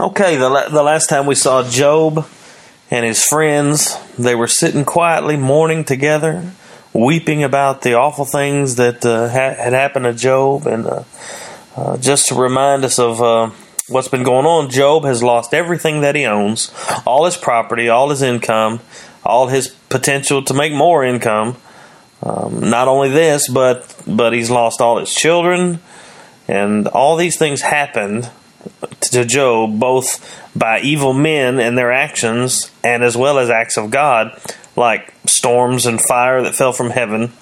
Okay, the, la- the last time we saw Job and his friends, they were sitting quietly mourning together, weeping about the awful things that uh, ha- had happened to Job. And uh, uh, just to remind us of uh, what's been going on, Job has lost everything that he owns all his property, all his income, all his potential to make more income. Um, not only this, but but he's lost all his children, and all these things happened to Job both by evil men and their actions, and as well as acts of God, like storms and fire that fell from heaven.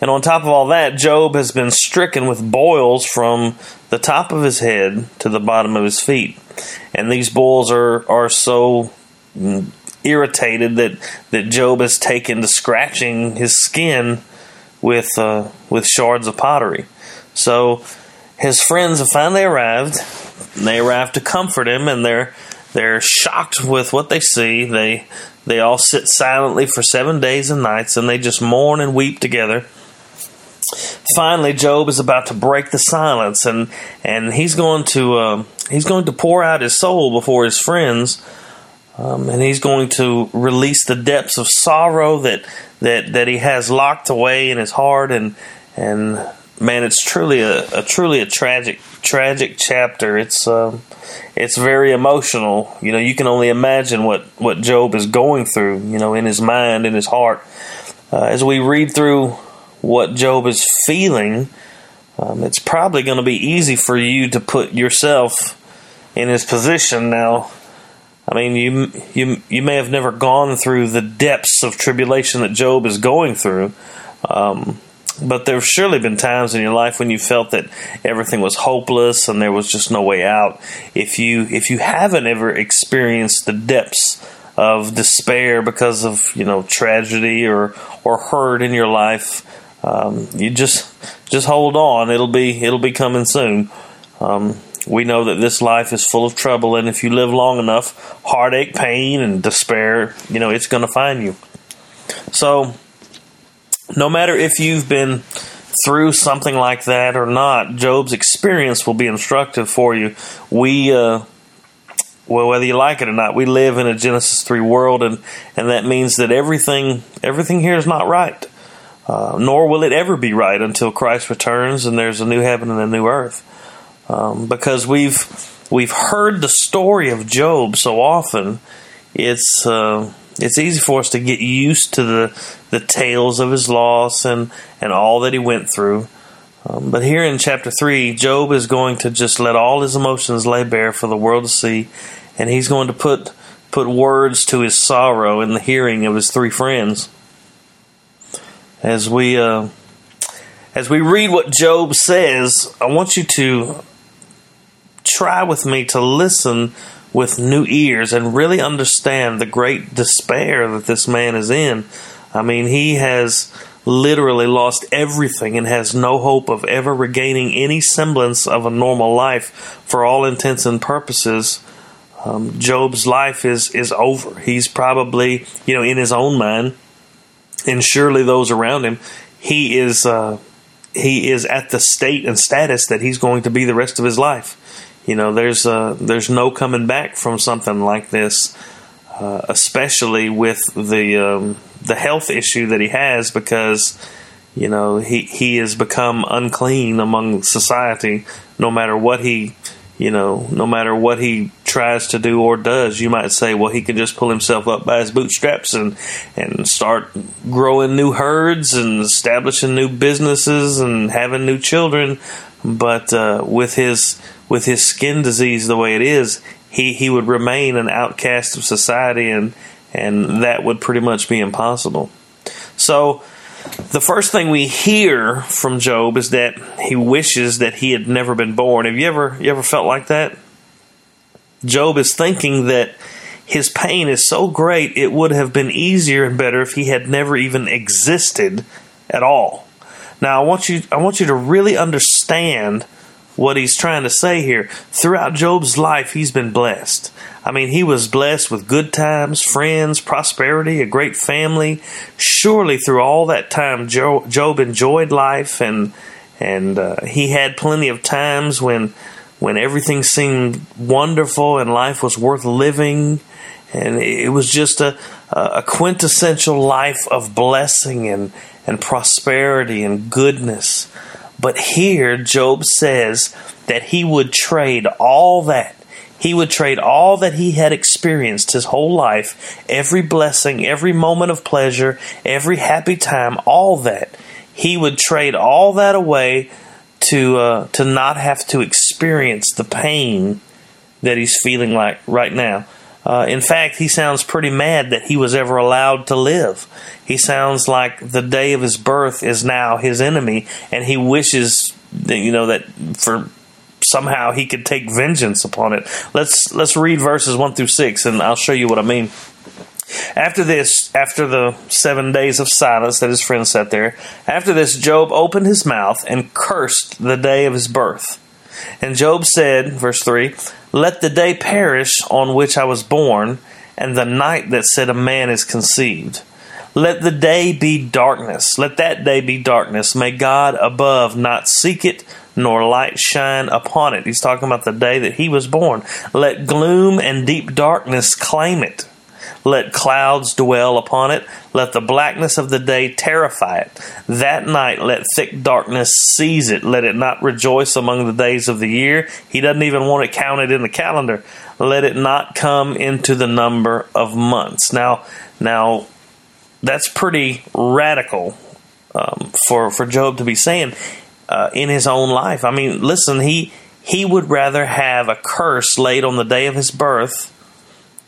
And on top of all that, Job has been stricken with boils from the top of his head to the bottom of his feet. And these boils are, are so irritated that, that Job has taken to scratching his skin with uh, with shards of pottery. So his friends have finally arrived. They arrive to comfort him, and they're they're shocked with what they see. They they all sit silently for seven days and nights, and they just mourn and weep together. Finally, Job is about to break the silence, and and he's going to uh, he's going to pour out his soul before his friends. Um, and he's going to release the depths of sorrow that that that he has locked away in his heart, and and man, it's truly a, a truly a tragic tragic chapter. It's um, it's very emotional. You know, you can only imagine what what Job is going through. You know, in his mind, in his heart, uh, as we read through what Job is feeling. Um, it's probably going to be easy for you to put yourself in his position now I mean, you you you may have never gone through the depths of tribulation that Job is going through, um, but there have surely been times in your life when you felt that everything was hopeless and there was just no way out. If you if you haven't ever experienced the depths of despair because of you know tragedy or or hurt in your life, um, you just just hold on. It'll be it'll be coming soon. Um, we know that this life is full of trouble, and if you live long enough, heartache, pain, and despair, you know, it's going to find you. So, no matter if you've been through something like that or not, Job's experience will be instructive for you. We, uh, well, whether you like it or not, we live in a Genesis three world, and and that means that everything everything here is not right. Uh, nor will it ever be right until Christ returns and there's a new heaven and a new earth um, because we've we've heard the story of Job so often. It's uh, it's easy for us to get used to the the tales of his loss and and all that he went through. Um, but here in chapter three, Job is going to just let all his emotions lay bare for the world to see, and he's going to put put words to his sorrow in the hearing of his three friends. As we uh, as we read what Job says, I want you to try with me to listen with new ears and really understand the great despair that this man is in. I mean, he has literally lost everything and has no hope of ever regaining any semblance of a normal life for all intents and purposes. Um, Job's life is is over. He's probably, you know, in his own mind, and surely those around him, he is uh, he is at the state and status that he's going to be the rest of his life. You know, there's uh, there's no coming back from something like this, uh, especially with the um, the health issue that he has because you know he he has become unclean among society. No matter what he you know, no matter what he tries to do or does, you might say, well, he can just pull himself up by his bootstraps and and start growing new herds and establishing new businesses and having new children. But uh, with his with his skin disease the way it is, he, he would remain an outcast of society, and and that would pretty much be impossible. So, the first thing we hear from Job is that he wishes that he had never been born. Have you ever you ever felt like that? Job is thinking that his pain is so great it would have been easier and better if he had never even existed at all. Now I want you I want you to really understand what he's trying to say here. Throughout Job's life, he's been blessed. I mean, he was blessed with good times, friends, prosperity, a great family. Surely, through all that time, Job enjoyed life, and and uh, he had plenty of times when when everything seemed wonderful and life was worth living, and it was just a, a quintessential life of blessing and, and prosperity and goodness. But here, Job says that he would trade all that. He would trade all that he had experienced his whole life, every blessing, every moment of pleasure, every happy time, all that. He would trade all that away to uh, to not have to experience the pain that he's feeling like right now. Uh, in fact, he sounds pretty mad that he was ever allowed to live. He sounds like the day of his birth is now his enemy, and he wishes that, you know that for somehow he could take vengeance upon it. Let's let's read verses one through six, and I'll show you what I mean. After this, after the seven days of silence that his friend sat there, after this, Job opened his mouth and cursed the day of his birth. And Job said, verse 3, Let the day perish on which I was born, and the night that said a man is conceived. Let the day be darkness. Let that day be darkness. May God above not seek it, nor light shine upon it. He's talking about the day that he was born. Let gloom and deep darkness claim it. Let clouds dwell upon it. Let the blackness of the day terrify it. That night let thick darkness seize it. Let it not rejoice among the days of the year. He doesn't even want it counted in the calendar. Let it not come into the number of months. Now, now that's pretty radical um, for for Job to be saying uh, in his own life. I mean, listen, he he would rather have a curse laid on the day of his birth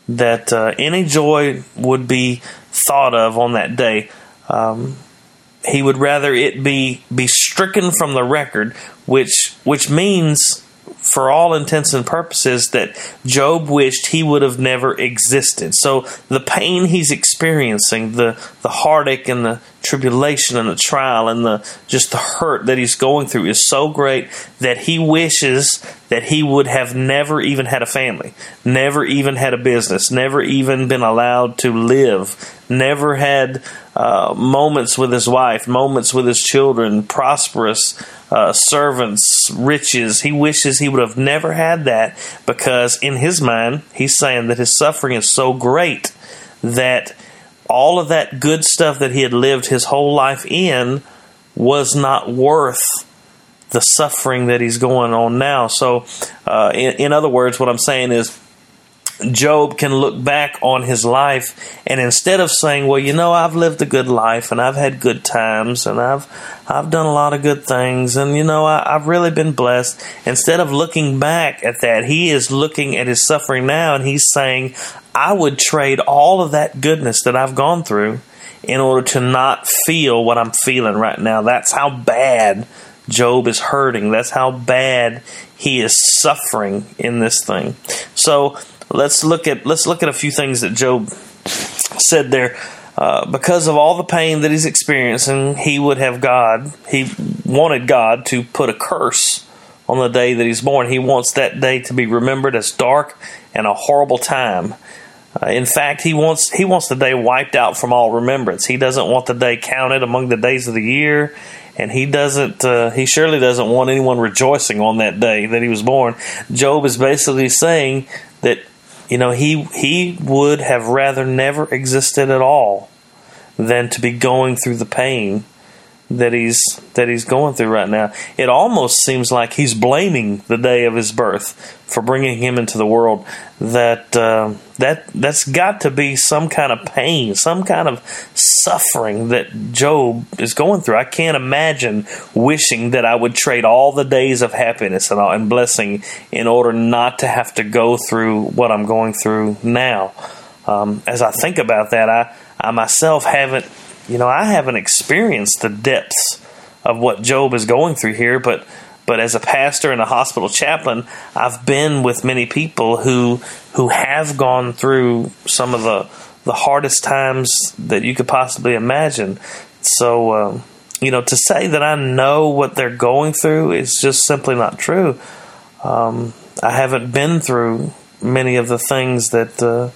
that uh, any joy would be thought of on that day. Um, he would rather it be be stricken from the record, which which means for all intents and purposes that Job wished he would have never existed. So the pain he's experiencing, the the heartache and the tribulation and the trial and the just the hurt that he's going through is so great that he wishes that he would have never even had a family, never even had a business, never even been allowed to live, never had uh, moments with his wife, moments with his children, prosperous uh, servants, riches. He wishes he would have never had that because, in his mind, he's saying that his suffering is so great that all of that good stuff that he had lived his whole life in was not worth the suffering that he's going on now. So, uh, in, in other words, what I'm saying is Job can look back on his life and instead of saying, "Well, you know, I've lived a good life and I've had good times and I've I've done a lot of good things and you know I, have really been blessed," instead of looking back at that, he is looking at his suffering now and he's saying, "I would trade all of that goodness that I've gone through in order to not feel what I'm feeling right now." That's how bad Job is hurting. That's how bad he is suffering in this thing. So let's look at let's look at a few things that Job said there. Uh, because of all the pain that he's experiencing, he would have God. He wanted God to put a curse on the day that he's born. He wants that day to be remembered as dark and a horrible time. Uh, in fact, he wants he wants the day wiped out from all remembrance. He doesn't want the day counted among the days of the year, and he doesn't. Uh, he surely doesn't want anyone rejoicing on that day that he was born. Job is basically saying that you know, he he would have rather never existed at all than to be going through the pain that he's that he's going through right now. It almost seems like he's blaming the day of his birth for bringing him into the world. That uh, that that's got to be some kind of pain, some kind of suffering that Job is going through. I can't imagine wishing that I would trade all the days of happiness and, and blessing in order not to have to go through what I'm going through now. Um, as I think about that, I I myself haven't you know, I haven't experienced the depths of what Job is going through here, but but as a pastor and a hospital chaplain, I've been with many people who who have gone through some of the the hardest times that you could possibly imagine. So, uh, you know, to say that I know what they're going through is just simply not true. Um, I haven't been through many of the things that uh,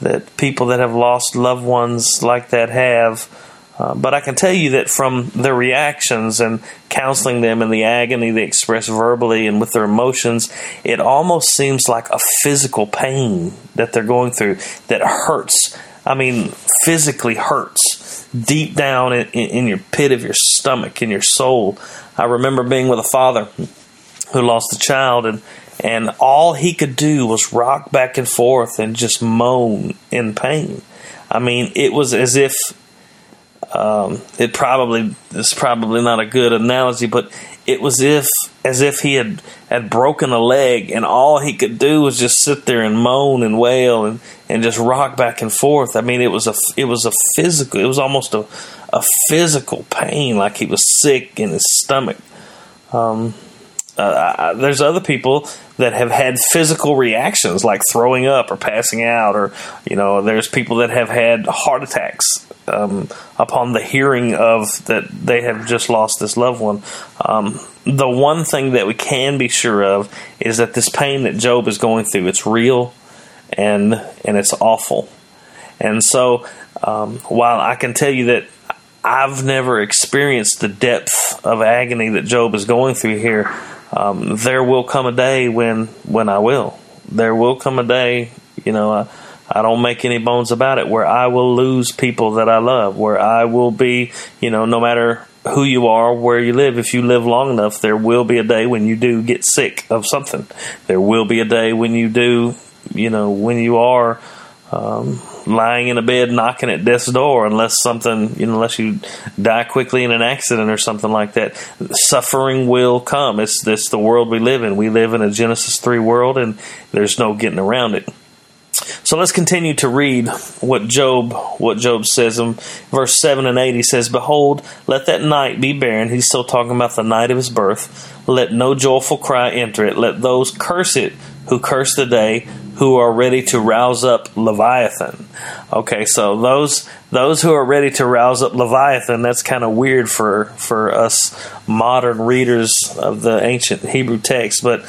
that people that have lost loved ones like that have. Uh, but I can tell you that from their reactions and counseling them and the agony they express verbally and with their emotions, it almost seems like a physical pain that they're going through that hurts. I mean, physically hurts deep down in, in your pit of your stomach, in your soul. I remember being with a father who lost a child and and all he could do was rock back and forth and just moan in pain. I mean, it was as if um, it probably is probably not a good analogy, but it was if as if he had had broken a leg, and all he could do was just sit there and moan and wail and, and just rock back and forth. I mean, it was a it was a physical, it was almost a a physical pain, like he was sick in his stomach. Um, uh, there's other people that have had physical reactions like throwing up or passing out, or you know, there's people that have had heart attacks um, upon the hearing of that they have just lost this loved one. Um, the one thing that we can be sure of is that this pain that Job is going through, it's real and and it's awful. And so, um, while I can tell you that I've never experienced the depth of agony that Job is going through here um, there will come a day when when I will. There will come a day, you know, I, I don't make any bones about it, where I will lose people that I love, where I will be, you know, no matter who you are, where you live, if you live long enough, there will be a day when you do get sick of something. There will be a day when you do, you know, when you are um, lying in a bed knocking at death's door unless something you know unless you die quickly in an accident or something like that. Suffering will come. It's this the world we live in. We live in a genesis 3 world and there's no getting around it. So let's continue to read what Job what Job says in verse 7 and 8 he says behold let that night be barren. He's still talking about the night of his birth. Let no joyful cry enter it. Let those curse it who curse the day who are ready to rouse up Leviathan. Okay, so those those who are ready to rouse up Leviathan, that's kind of weird for for us modern readers of the ancient Hebrew text, but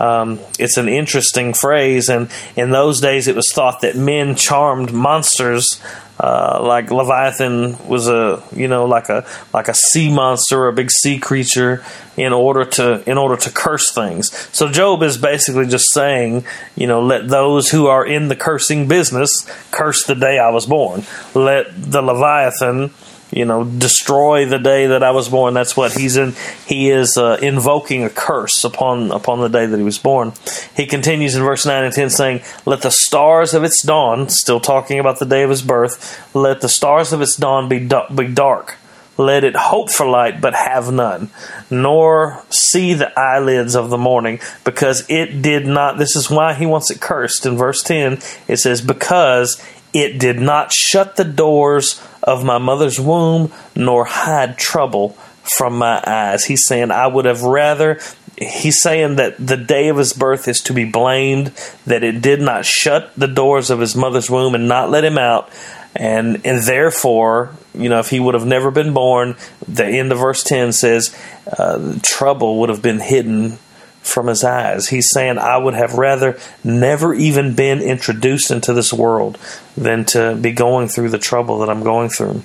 um, it's an interesting phrase, and in those days it was thought that men charmed monsters uh, like Leviathan was a you know like a like a sea monster, a big sea creature, in order to in order to curse things. So Job is basically just saying, you know, let those who are in the cursing business curse the day I was born. Let the Leviathan you know, destroy the day that I was born. That's what he's in. He is uh, invoking a curse upon upon the day that he was born. He continues in verse nine and ten, saying, "Let the stars of its dawn," still talking about the day of his birth, "let the stars of its dawn be be dark." Let it hope for light, but have none, nor see the eyelids of the morning, because it did not. This is why he wants it cursed. In verse 10, it says, Because it did not shut the doors of my mother's womb, nor hide trouble from my eyes. He's saying, I would have rather. He's saying that the day of his birth is to be blamed, that it did not shut the doors of his mother's womb and not let him out. And, and therefore, you know, if he would have never been born, the end of verse 10 says, uh, trouble would have been hidden from his eyes. He's saying, I would have rather never even been introduced into this world than to be going through the trouble that I'm going through.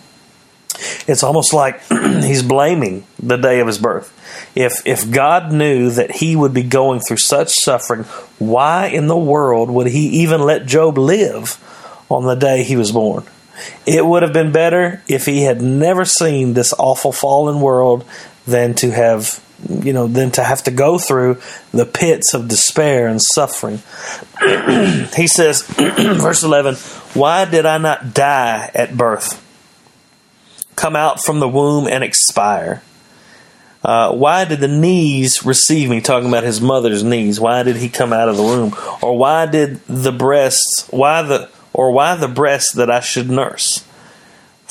It's almost like he's blaming the day of his birth. If if God knew that he would be going through such suffering, why in the world would he even let Job live on the day he was born? It would have been better if he had never seen this awful fallen world than to have you know, than to have to go through the pits of despair and suffering. he says, verse 11, Why did I not die at birth? Come out from the womb and expire. Uh, why did the knees receive me? Talking about his mother's knees. Why did he come out of the womb? Or why did the breasts? Why the or why the breasts that I should nurse?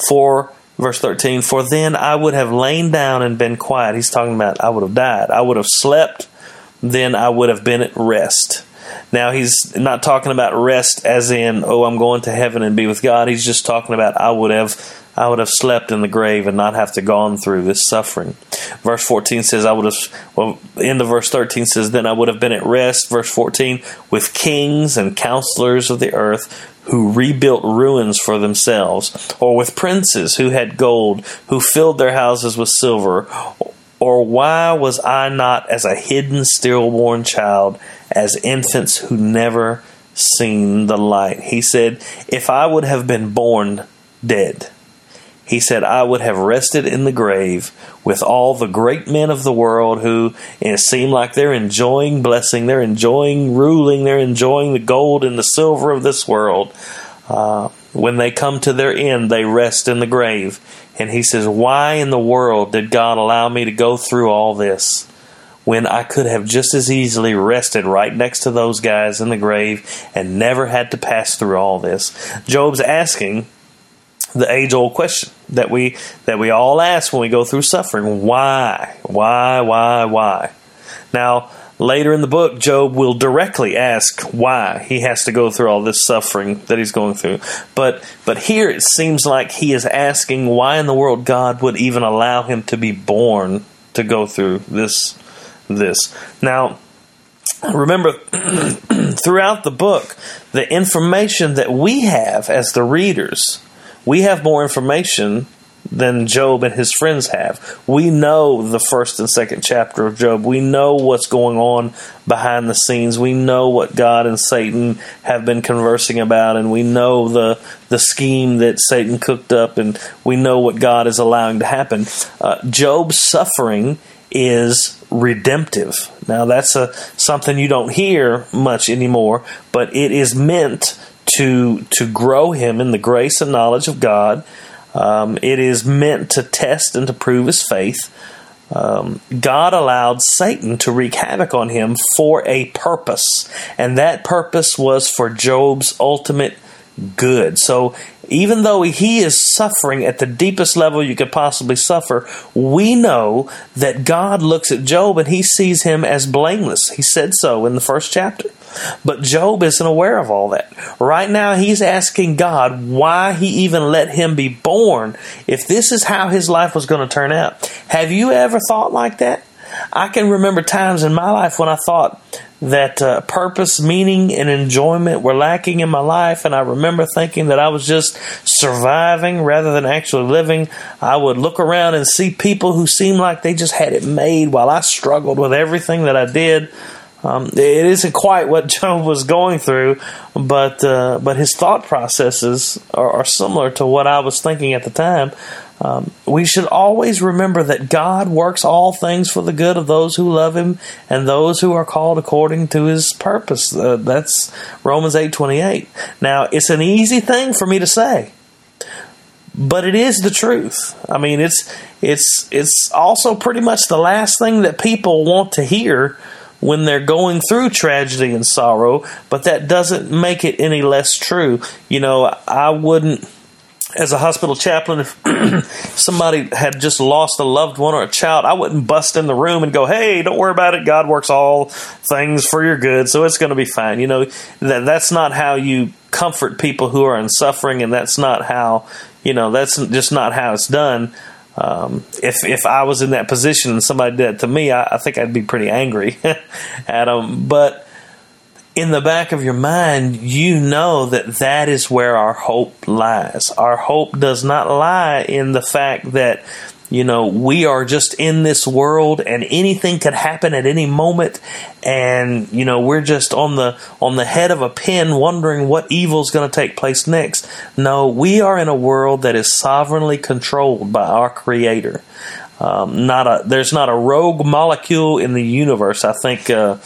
For Verse 13, for then I would have lain down and been quiet. He's talking about I would have died. I would have slept, then I would have been at rest. Now, he's not talking about rest as in, oh, I'm going to heaven and be with God. He's just talking about I would have I would have slept in the grave and not have to gone through this suffering. Verse 14 says, I would have, well, end of verse 13 says, then I would have been at rest. Verse 14, with kings and counselors of the earth who rebuilt ruins for themselves, or with princes who had gold, who filled their houses with silver? Or why was I not as a hidden stillborn child, as infants who never seen the light? He said, If I would have been born dead, he said, I would have rested in the grave with all the great men of the world who it seem like they're enjoying blessing, they're enjoying ruling, they're enjoying the gold and the silver of this world. Uh, when they come to their end, they rest in the grave. And he says, Why in the world did God allow me to go through all this when I could have just as easily rested right next to those guys in the grave and never had to pass through all this? Job's asking the age old question that we that we all ask when we go through suffering. Why? Why why why? Now later in the book job will directly ask why he has to go through all this suffering that he's going through. But but here it seems like he is asking why in the world god would even allow him to be born to go through this this. Now remember throughout the book the information that we have as the readers we have more information than Job and his friends have. We know the first and second chapter of Job. We know what's going on behind the scenes. We know what God and Satan have been conversing about, and we know the the scheme that Satan cooked up, and we know what God is allowing to happen. Uh, Job's suffering is redemptive. Now that's a something you don't hear much anymore, but it is meant to to grow him in the grace and knowledge of God. Um, it is meant to test and to prove his faith. Um, God allowed Satan to wreak havoc on him for a purpose, and that purpose was for Job's ultimate good. So even though he is suffering at the deepest level you could possibly suffer, we know that God looks at Job and he sees him as blameless. He said so in the first chapter. But Job isn't aware of all that. Right now, he's asking God why he even let him be born if this is how his life was going to turn out. Have you ever thought like that? I can remember times in my life when I thought that uh, purpose, meaning, and enjoyment were lacking in my life, and I remember thinking that I was just surviving rather than actually living. I would look around and see people who seemed like they just had it made while I struggled with everything that I did. Um, it isn't quite what Job was going through, but uh, but his thought processes are, are, similar to what I was thinking at the time. Um, we should always remember that God works all things for the good of those who love Him and those who are called according to His purpose. Uh, that's Romans eight twenty eight. Now, it's an easy thing for me to say, but it is the truth. I mean, it's it's it's also pretty much the last thing that people want to hear when they're going through tragedy and sorrow, but that doesn't make it any less true. You know, I wouldn't as a hospital chaplain, if somebody had just lost a loved one or a child, I wouldn't bust in the room and go, "Hey, don't worry about it. God works all things for your good, so it's going to be fine." You know, that that's not how you comfort people who are in suffering, and that's not how you know that's just not how it's done. Um, if if I was in that position and somebody did it to me, I, I think I'd be pretty angry at them. But in the back of your mind, you know that that is where our hope lies. Our hope does not lie in the fact that you know, we are just in this world and anything could happen at any moment and you know, we're just on the on the head of a pin wondering what evil is going to take place next. No, we are in a world that is sovereignly controlled by our creator. Um, not a there's not a rogue molecule in the universe. I think uh,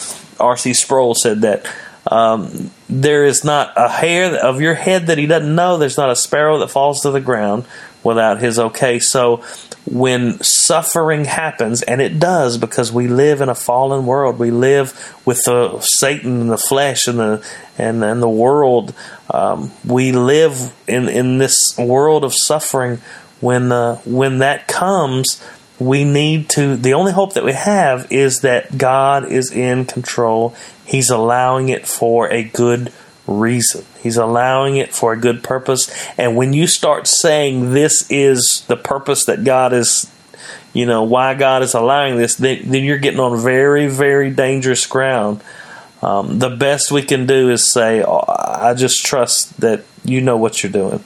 R.C. Sproul said that um, there is not a hair of your head that he doesn't know. There's not a sparrow that falls to the ground without his okay. So when suffering happens, and it does because we live in a fallen world, we live with the Satan and the flesh and the and, and the world. Um, we live in in this world of suffering. When uh, when that comes, we need to. The only hope that we have is that God is in control. He's allowing it for a good reason. He's allowing it for a good purpose. And when you start saying this is the purpose that God is, you know, why God is allowing this, then, then you're getting on very, very dangerous ground. um, the best we can do is say, oh, I just trust that you know what you're doing.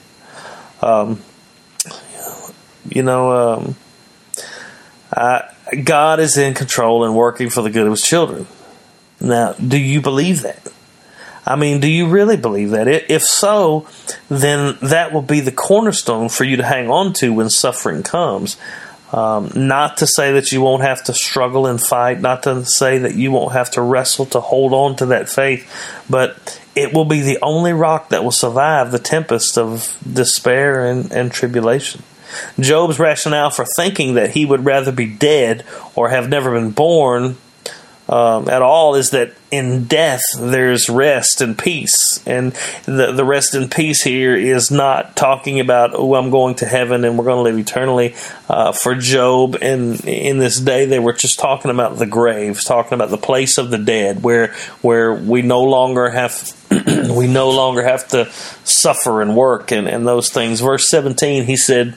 Um, you know, um, I, God is in control and working for the good of his children. Now, do you believe that? I mean, do you really believe that? If so, then that will be the cornerstone for you to hang on to when suffering comes. Um, not to say that you won't have to struggle and fight, not to say that you won't have to wrestle to hold on to that faith, but it will be the only rock that will survive the tempest of despair and, and tribulation. Job's rationale for thinking that he would rather be dead or have never been born um, at all is that in death there's rest and peace. And the, the rest and peace here is not talking about, oh, I'm going to heaven and we're going to live eternally. Uh, for Job and in this day, they were just talking about the graves, talking about the place of the dead, where where we no longer have we no longer have to suffer and work and, and those things. Verse 17, he said,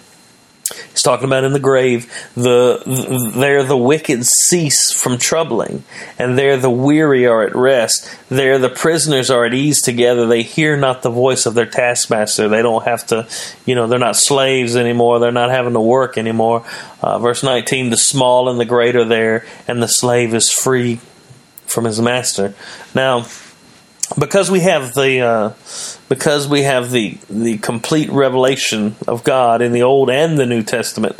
He's talking about in the grave, the there the wicked cease from troubling, and there the weary are at rest. There the prisoners are at ease together. They hear not the voice of their taskmaster. They don't have to, you know, they're not slaves anymore. They're not having to work anymore. Uh, verse 19, the small and the great are there, and the slave is free from his master. Now, because we have the uh, because we have the the complete revelation of God in the Old and the New Testament,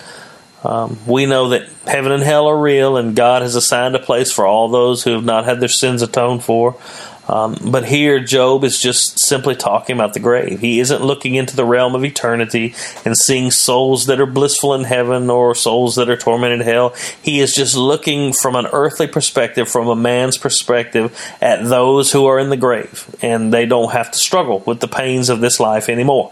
um, we know that heaven and hell are real, and God has assigned a place for all those who have not had their sins atoned for. Um, but here, Job is just simply talking about the grave. He isn't looking into the realm of eternity and seeing souls that are blissful in heaven or souls that are tormented in hell. He is just looking from an earthly perspective, from a man's perspective, at those who are in the grave, and they don't have to struggle with the pains of this life anymore.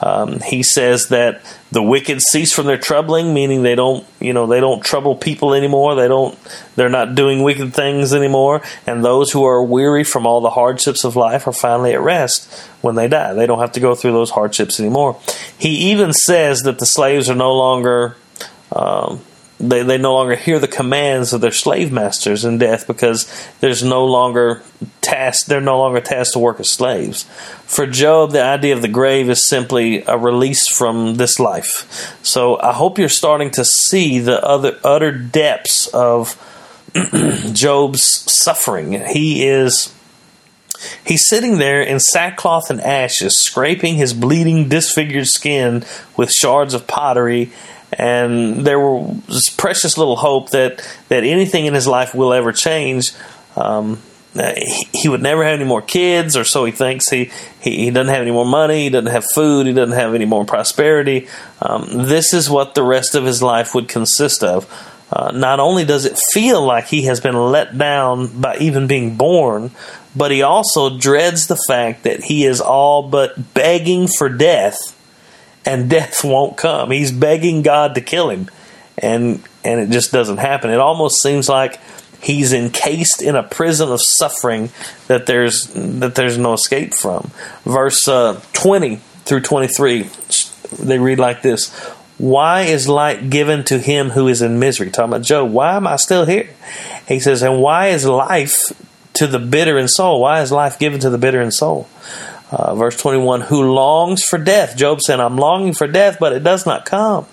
Um, he says that the wicked cease from their troubling, meaning they don't, you know, they don't trouble people anymore. They don't, they're not doing wicked things anymore. And those who are weary from all the hardships of life are finally at rest when they die. They don't have to go through those hardships anymore. He even says that the slaves are no longer. Um, they, they no longer hear the commands of their slave masters in death because there's no longer tasked they're no longer tasked to work as slaves. For Job, the idea of the grave is simply a release from this life. So I hope you're starting to see the other utter depths of Job's suffering. He is He's sitting there in sackcloth and ashes, scraping his bleeding, disfigured skin with shards of pottery and there was precious little hope that that anything in his life will ever change. Um, he would never have any more kids, or so he thinks. He, he, he doesn't have any more money. He doesn't have food. He doesn't have any more prosperity. Um, this is what the rest of his life would consist of. Uh, not only does it feel like he has been let down by even being born, but he also dreads the fact that he is all but begging for death and death won't come. He's begging God to kill him, and and it just doesn't happen. It almost seems like he's encased in a prison of suffering that there's that there's no escape from. Verse uh, twenty through twenty three, they read like this: Why is light given to him who is in misery? Talking about Job. Why am I still here? He says, and why is life to the bitter in soul? Why is life given to the bitter in soul? Uh, verse 21 Who longs for death? Job said, I'm longing for death, but it does not come.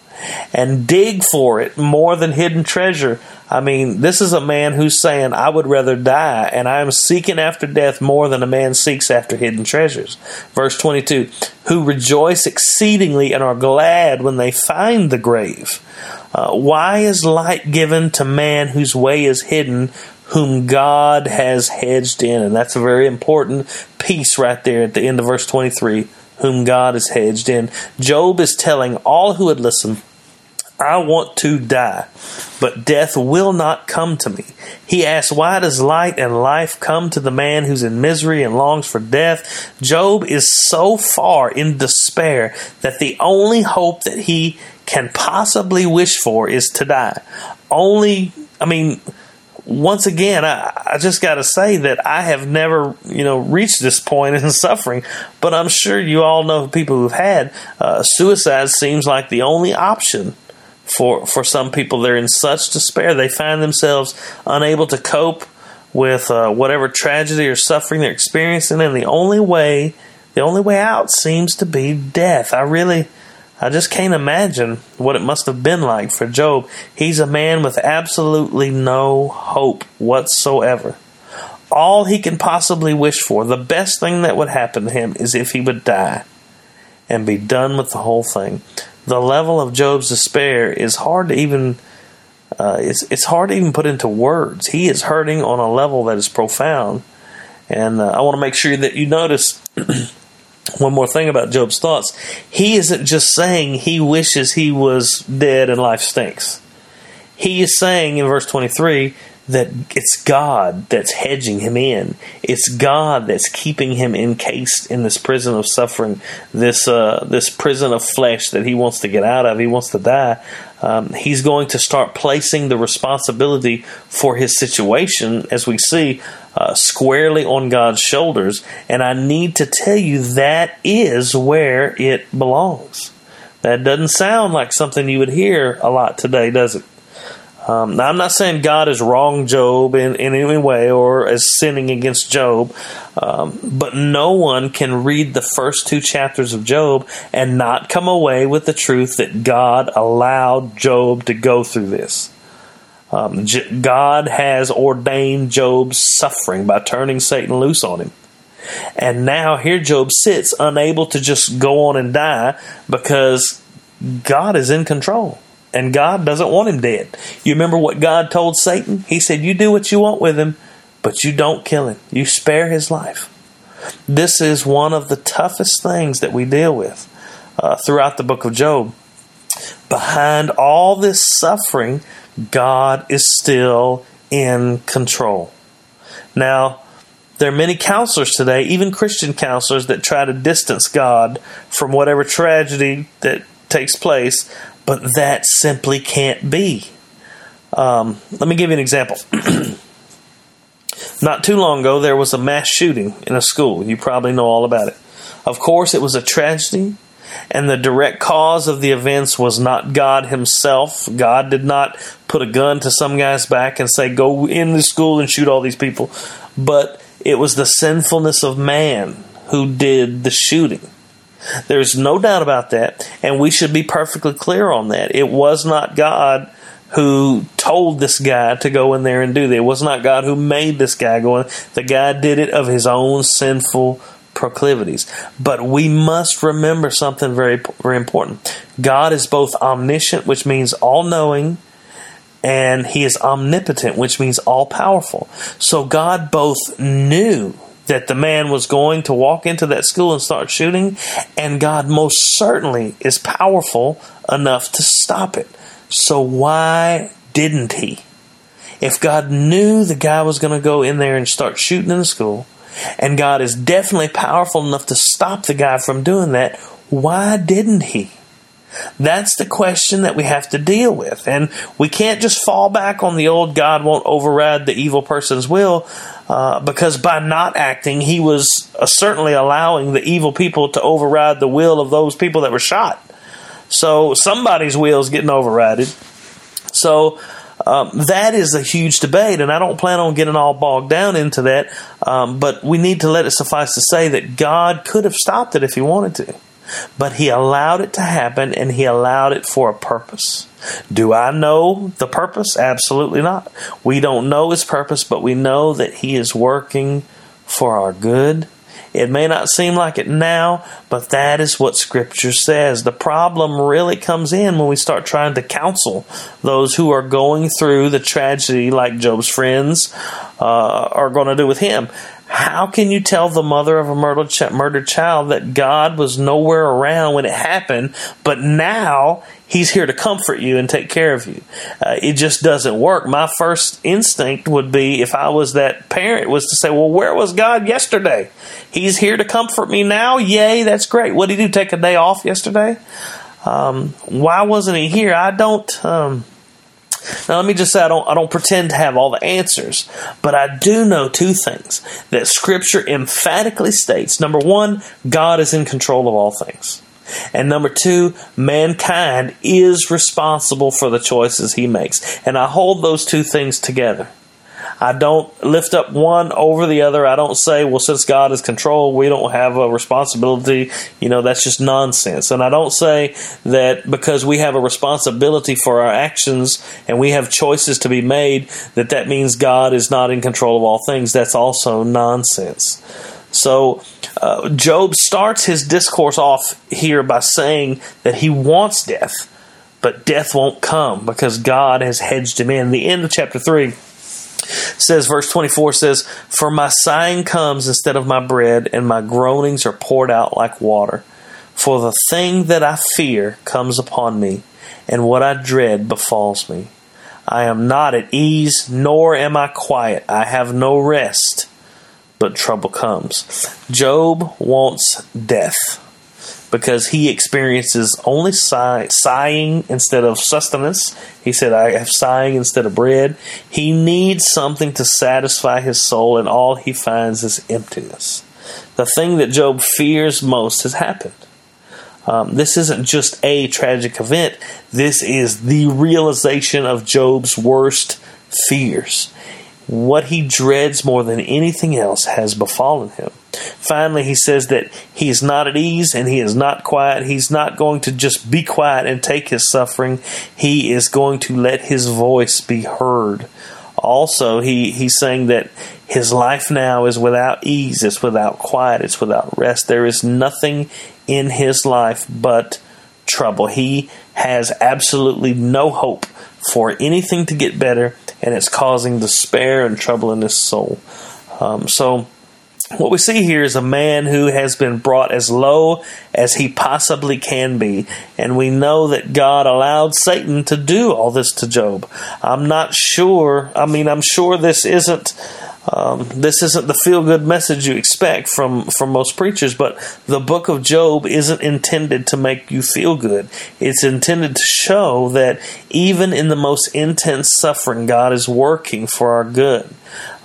And dig for it more than hidden treasure. I mean, this is a man who's saying, I would rather die, and I am seeking after death more than a man seeks after hidden treasures. Verse 22 Who rejoice exceedingly and are glad when they find the grave. Uh, why is light given to man whose way is hidden, whom God has hedged in. And that's a very important piece right there at the end of verse 23 whom God has hedged in. Job is telling all who would listen, I want to die, but death will not come to me. He asks, Why does light and life come to the man who's in misery and longs for death? Job is so far in despair that the only hope that he can possibly wish for is to die. Only, I mean, once again, I, I just got to say that I have never, you know, reached this point in suffering. But I'm sure you all know people who've had uh, suicide. Seems like the only option for for some people. They're in such despair they find themselves unable to cope with uh, whatever tragedy or suffering they're experiencing, and the only way, the only way out seems to be death. I really, I just can't imagine what it must have been like for Job. He's a man with absolutely no hope whatsoever. All he can possibly wish for, the best thing that would happen to him, is if he would die and be done with the whole thing. The level of Job's despair is hard to even uh, it's it's hard to even put into words. He is hurting on a level that is profound, and uh, I want to make sure that you notice. one more thing about Job's thoughts. He isn't just saying he wishes he was dead and life stinks. He is saying in verse 23 that it's God that's hedging him in. It's God that's keeping him encased in this prison of suffering, this uh, this prison of flesh that he wants to get out of. He wants to die. Um, he's going to start placing the responsibility for his situation, as we see, uh, squarely on God's shoulders. And I need to tell you that is where it belongs. That doesn't sound like something you would hear a lot today, does it? Um, now, I'm not saying God has wronged Job in, in any way or is sinning against Job, um, but no one can read the first two chapters of Job and not come away with the truth that God allowed Job to go through this. Um, J- God has ordained Job's suffering by turning Satan loose on him. And now here Job sits unable to just go on and die because God is in control and God doesn't want him dead. You remember what God told Satan? He said, You do what you want with him, but you don't kill him. You spare his life. This is one of the toughest things that we deal with uh, throughout the book of Job. Behind all this suffering, God is still in control. Now, there are many counselors today, even Christian counselors, that try to distance God from whatever tragedy that takes place but that simply can't be. Um, let me give you an example. Not too long ago, there was a mass shooting in a school. You probably know all about it. Of course, it was a tragedy, and the direct cause of the events was not God Himself. God did not put a gun to some guy's back and say, Go in the school and shoot all these people. But it was the sinfulness of man who did the shooting. There's no doubt about that, and we should be perfectly clear on that. It was not God who told this guy to go in there and do that. It was not God who made this guy go in. The guy did it of his own sinful proclivities. But we must remember something very, very important. God is both omniscient, which means all knowing, and he is omnipotent, which means all powerful. So God both knew that the man was going to walk into that school and start shooting, and God most certainly is powerful enough to stop it. So why didn't he? If God knew the guy was going to go in there and start shooting in the school, and God is definitely powerful enough to stop the guy from doing that, why didn't he? That's the question that we have to deal with. And we can't just fall back on the old God won't override the evil person's will uh, because by not acting, he was uh, certainly allowing the evil people to override the will of those people that were shot. So somebody's will is getting overridden. So um, that is a huge debate, and I don't plan on getting all bogged down into that. Um, but we need to let it suffice to say that God could have stopped it if He wanted to. But he allowed it to happen and he allowed it for a purpose. Do I know the purpose? Absolutely not. We don't know his purpose, but we know that he is working for our good. It may not seem like it now, but that is what Scripture says. The problem really comes in when we start trying to counsel those who are going through the tragedy, like Job's friends uh, are going to do with him. How can you tell the mother of a murdered, murdered child that God was nowhere around when it happened, but now He's here to comfort you and take care of you? Uh, it just doesn't work. My first instinct would be, if I was that parent, was to say, "Well, where was God yesterday? He's here to comfort me now. Yay, that's great. What did He do? Take a day off yesterday? Um, why wasn't He here? I don't." Um, now, let me just say I don't I don't pretend to have all the answers, but I do know two things that Scripture emphatically states. Number one, God is in control of all things. And number two, mankind is responsible for the choices he makes. And I hold those two things together. I don't lift up one over the other. I don't say, well, since God is control, we don't have a responsibility. You know, that's just nonsense. And I don't say that because we have a responsibility for our actions and we have choices to be made, that that means God is not in control of all things. That's also nonsense. So, uh, Job starts his discourse off here by saying that he wants death but death won't come because God has hedged him in. The end of chapter 3 says, verse 24 says, For my sighing comes instead of my bread, and my groanings are poured out like water. For the thing that I fear comes upon me, and what I dread befalls me. I am not at ease, nor am I quiet. I have no rest, but trouble comes. Job wants death because he experiences only sigh, sighing instead of sustenance. He said, I have sighing instead of bread. He needs something to satisfy his soul, and all he finds is emptiness. The thing that Job fears most has happened. Um, this isn't just a tragic event, this is the realization of Job's worst fears. What he dreads more than anything else has befallen him. Finally, he says that he is not at ease and he is not quiet. He's not going to just be quiet and take his suffering. He is going to let his voice be heard. Also, he, he's saying that his life now is without ease, it's without quiet, it's without rest. There is nothing in his life but trouble. He has absolutely no hope for anything to get better, and it's causing despair and trouble in his soul. Um, so, what we see here is a man who has been brought as low as he possibly can be. And we know that God allowed Satan to do all this to Job. I'm not sure, I mean, I'm sure this isn't. Um, this isn't the feel good message you expect from, from most preachers, but the book of Job isn't intended to make you feel good. It's intended to show that even in the most intense suffering, God is working for our good.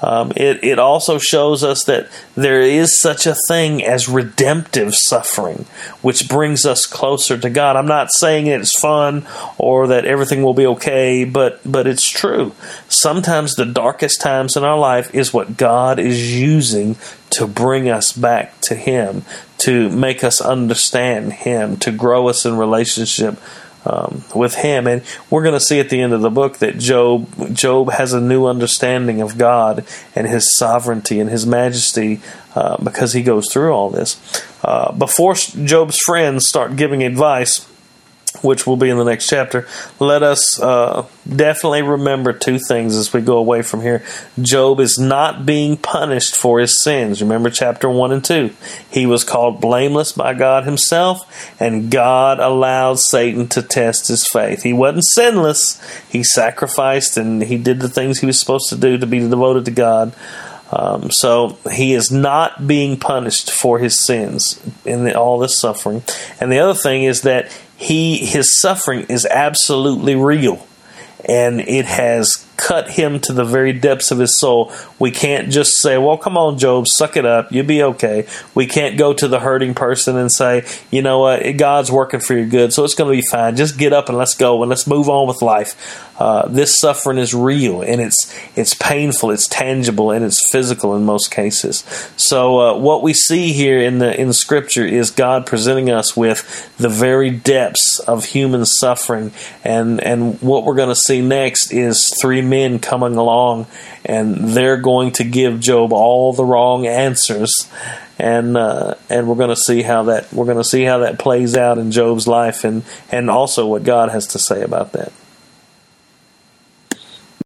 Um, it, it also shows us that there is such a thing as redemptive suffering, which brings us closer to God. I'm not saying it's fun or that everything will be okay, but, but it's true. Sometimes the darkest times in our life is what God is using to bring us back to Him, to make us understand Him, to grow us in relationship um, with him. And we're going to see at the end of the book that Job Job has a new understanding of God and His sovereignty and His majesty uh, because he goes through all this. Uh, before Job's friends start giving advice which will be in the next chapter, let us uh, definitely remember two things as we go away from here. Job is not being punished for his sins. Remember chapter 1 and 2. He was called blameless by God himself, and God allowed Satan to test his faith. He wasn't sinless, he sacrificed and he did the things he was supposed to do to be devoted to God. Um, so he is not being punished for his sins in the, all this suffering. And the other thing is that he his suffering is absolutely real and it has cut him to the very depths of his soul. We can't just say, well, come on, Job, suck it up. You'll be okay. We can't go to the hurting person and say, you know what, God's working for your good, so it's going to be fine. Just get up and let's go and let's move on with life. Uh, this suffering is real and it's it's painful, it's tangible, and it's physical in most cases. So uh, what we see here in the in Scripture is God presenting us with the very depths of human suffering, and and what we're going to see next is three men coming along, and they're going to give Job all the wrong answers, and uh, and we're going to see how that we're going to see how that plays out in Job's life, and and also what God has to say about that.